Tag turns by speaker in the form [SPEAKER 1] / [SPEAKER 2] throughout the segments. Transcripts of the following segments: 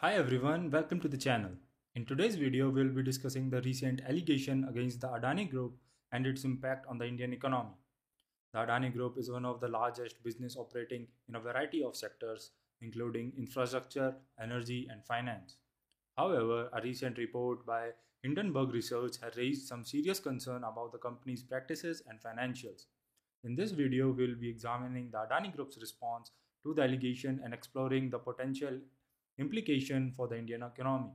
[SPEAKER 1] Hi everyone, welcome to the channel. In today's video, we'll be discussing the recent allegation against the Adani Group and its impact on the Indian economy. The Adani Group is one of the largest business operating in a variety of sectors, including infrastructure, energy, and finance. However, a recent report by Hindenburg Research has raised some serious concern about the company's practices and financials. In this video, we'll be examining the Adani Group's response to the allegation and exploring the potential implication for the Indian economy.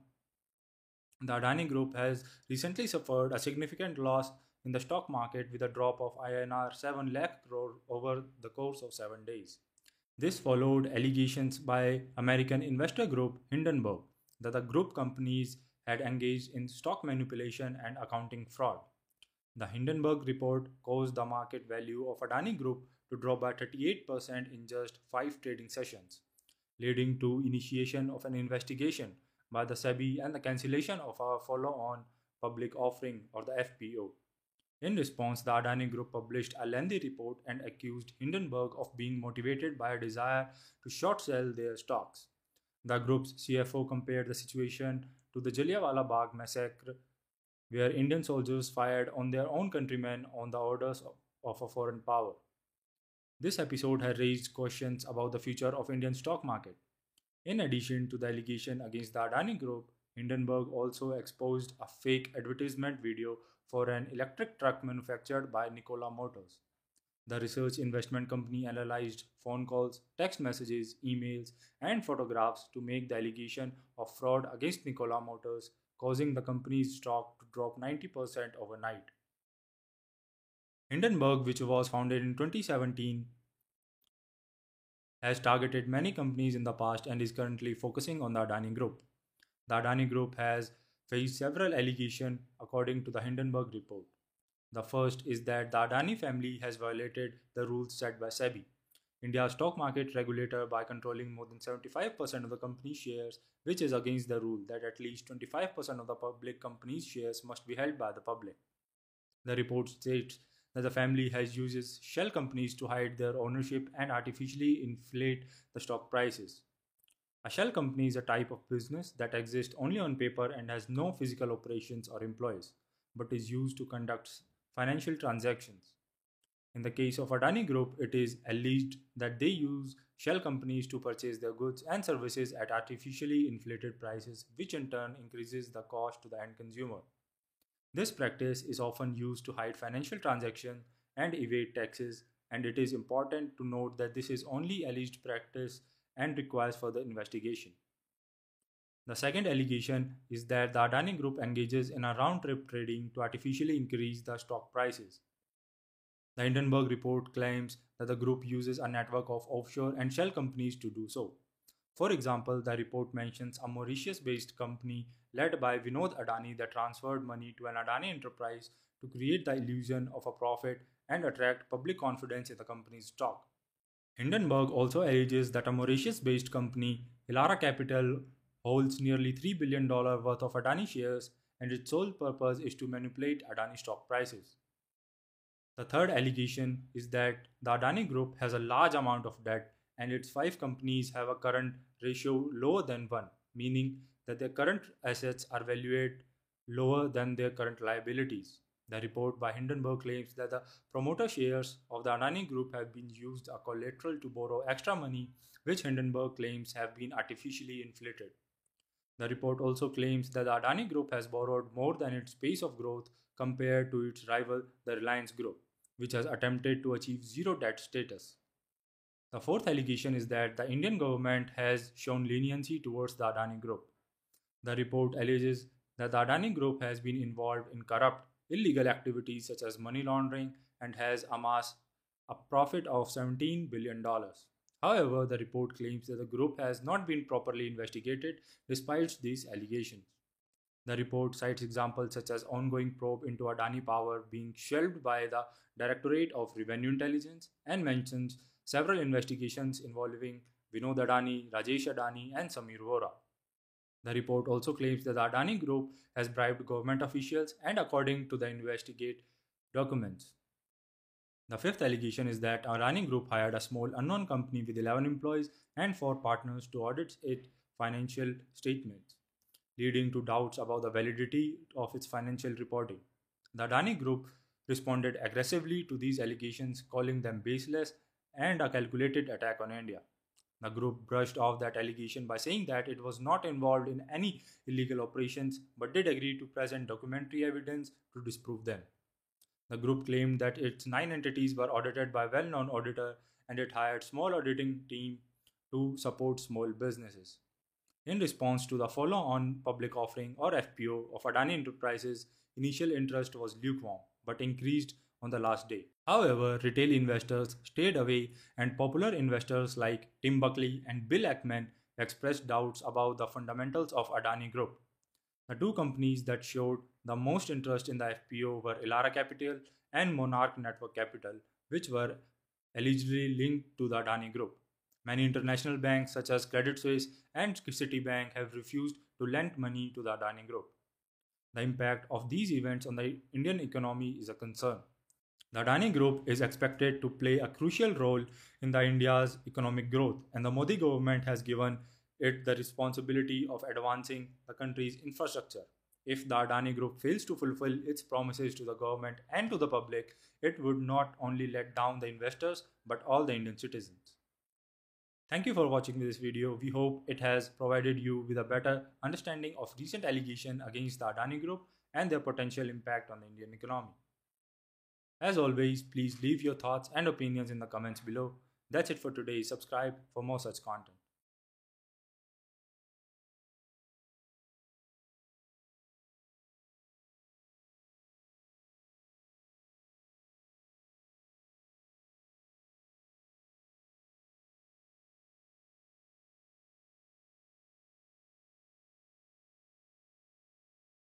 [SPEAKER 1] The Adani Group has recently suffered a significant loss in the stock market with a drop of INR 7 lakh crore over the course of 7 days. This followed allegations by American investor group Hindenburg that the group companies had engaged in stock manipulation and accounting fraud. The Hindenburg report caused the market value of Adani Group to drop by 38% in just 5 trading sessions leading to initiation of an investigation by the SEBI and the cancellation of a follow-on public offering or the FPO. In response, the Adani Group published a lengthy report and accused Hindenburg of being motivated by a desire to short sell their stocks. The group's CFO compared the situation to the Jallianwala Bagh massacre, where Indian soldiers fired on their own countrymen on the orders of a foreign power. This episode has raised questions about the future of Indian stock market. In addition to the allegation against the Adani Group, Hindenburg also exposed a fake advertisement video for an electric truck manufactured by Nikola Motors. The research investment company analyzed phone calls, text messages, emails, and photographs to make the allegation of fraud against Nikola Motors, causing the company's stock to drop 90% overnight. Hindenburg, which was founded in 2017, has targeted many companies in the past and is currently focusing on the Adani Group. The Adani Group has faced several allegations according to the Hindenburg report. The first is that the Adani family has violated the rules set by SEBI, India's stock market regulator, by controlling more than 75% of the company's shares, which is against the rule that at least 25% of the public company's shares must be held by the public. The report states that the family has uses shell companies to hide their ownership and artificially inflate the stock prices. A shell company is a type of business that exists only on paper and has no physical operations or employees, but is used to conduct financial transactions. In the case of Adani Group, it is alleged that they use shell companies to purchase their goods and services at artificially inflated prices, which in turn increases the cost to the end consumer. This practice is often used to hide financial transactions and evade taxes, and it is important to note that this is only alleged practice and requires further investigation. The second allegation is that the Adani Group engages in a round trip trading to artificially increase the stock prices. The Hindenburg report claims that the group uses a network of offshore and shell companies to do so. For example, the report mentions a Mauritius based company led by Vinod Adani that transferred money to an Adani enterprise to create the illusion of a profit and attract public confidence in the company's stock. Hindenburg also alleges that a Mauritius based company, Elara Capital, holds nearly $3 billion worth of Adani shares and its sole purpose is to manipulate Adani stock prices. The third allegation is that the Adani Group has a large amount of debt and its five companies have a current ratio lower than 1, meaning that their current assets are valued lower than their current liabilities. The report by Hindenburg claims that the promoter shares of the Adani Group have been used as collateral to borrow extra money, which Hindenburg claims have been artificially inflated. The report also claims that the Adani Group has borrowed more than its pace of growth compared to its rival, the Reliance Group, which has attempted to achieve zero debt status. The fourth allegation is that the Indian government has shown leniency towards the Adani Group. The report alleges that the Adani Group has been involved in corrupt, illegal activities such as money laundering and has amassed a profit of $17 billion. However, the report claims that the group has not been properly investigated despite these allegations. The report cites examples such as ongoing probe into Adani Power being shelved by the Directorate of Revenue Intelligence and mentions several investigations involving Vinod Adani, Rajesh Adani, and Samir Vora. The report also claims that the Adani Group has bribed government officials and according to the investigate documents. The fifth allegation is that Adani Group hired a small unknown company with 11 employees and 4 partners to audit its financial statements, leading to doubts about the validity of its financial reporting. The Adani Group responded aggressively to these allegations, calling them baseless and a calculated attack on India. The group brushed off that allegation by saying that it was not involved in any illegal operations but did agree to present documentary evidence to disprove them. The group claimed that its nine entities were audited by well-known auditor and it hired small auditing team to support small businesses. In response to the follow-on public offering or FPO of Adani Enterprises, initial interest was lukewarm but increased on the last day. However, retail investors stayed away, and popular investors like Tim Buckley and Bill Ackman expressed doubts about the fundamentals of Adani Group. The two companies that showed the most interest in the FPO were Elara Capital and Monarch Network Capital, which were allegedly linked to the Adani Group. Many international banks such as Credit Suisse and Citibank have refused to lend money to the Adani Group. The impact of these events on the Indian economy is a concern. The Adani Group is expected to play a crucial role in the India's economic growth, and the Modi government has given it the responsibility of advancing the country's infrastructure. If the Adani Group fails to fulfill its promises to the government and to the public, it would not only let down the investors but all the Indian citizens. Thank you for watching this video. We hope it has provided you with a better understanding of recent allegations against the Adani Group and their potential impact on the Indian economy. As always, please leave your thoughts and opinions in the comments below. That's it for today. Subscribe for more such content.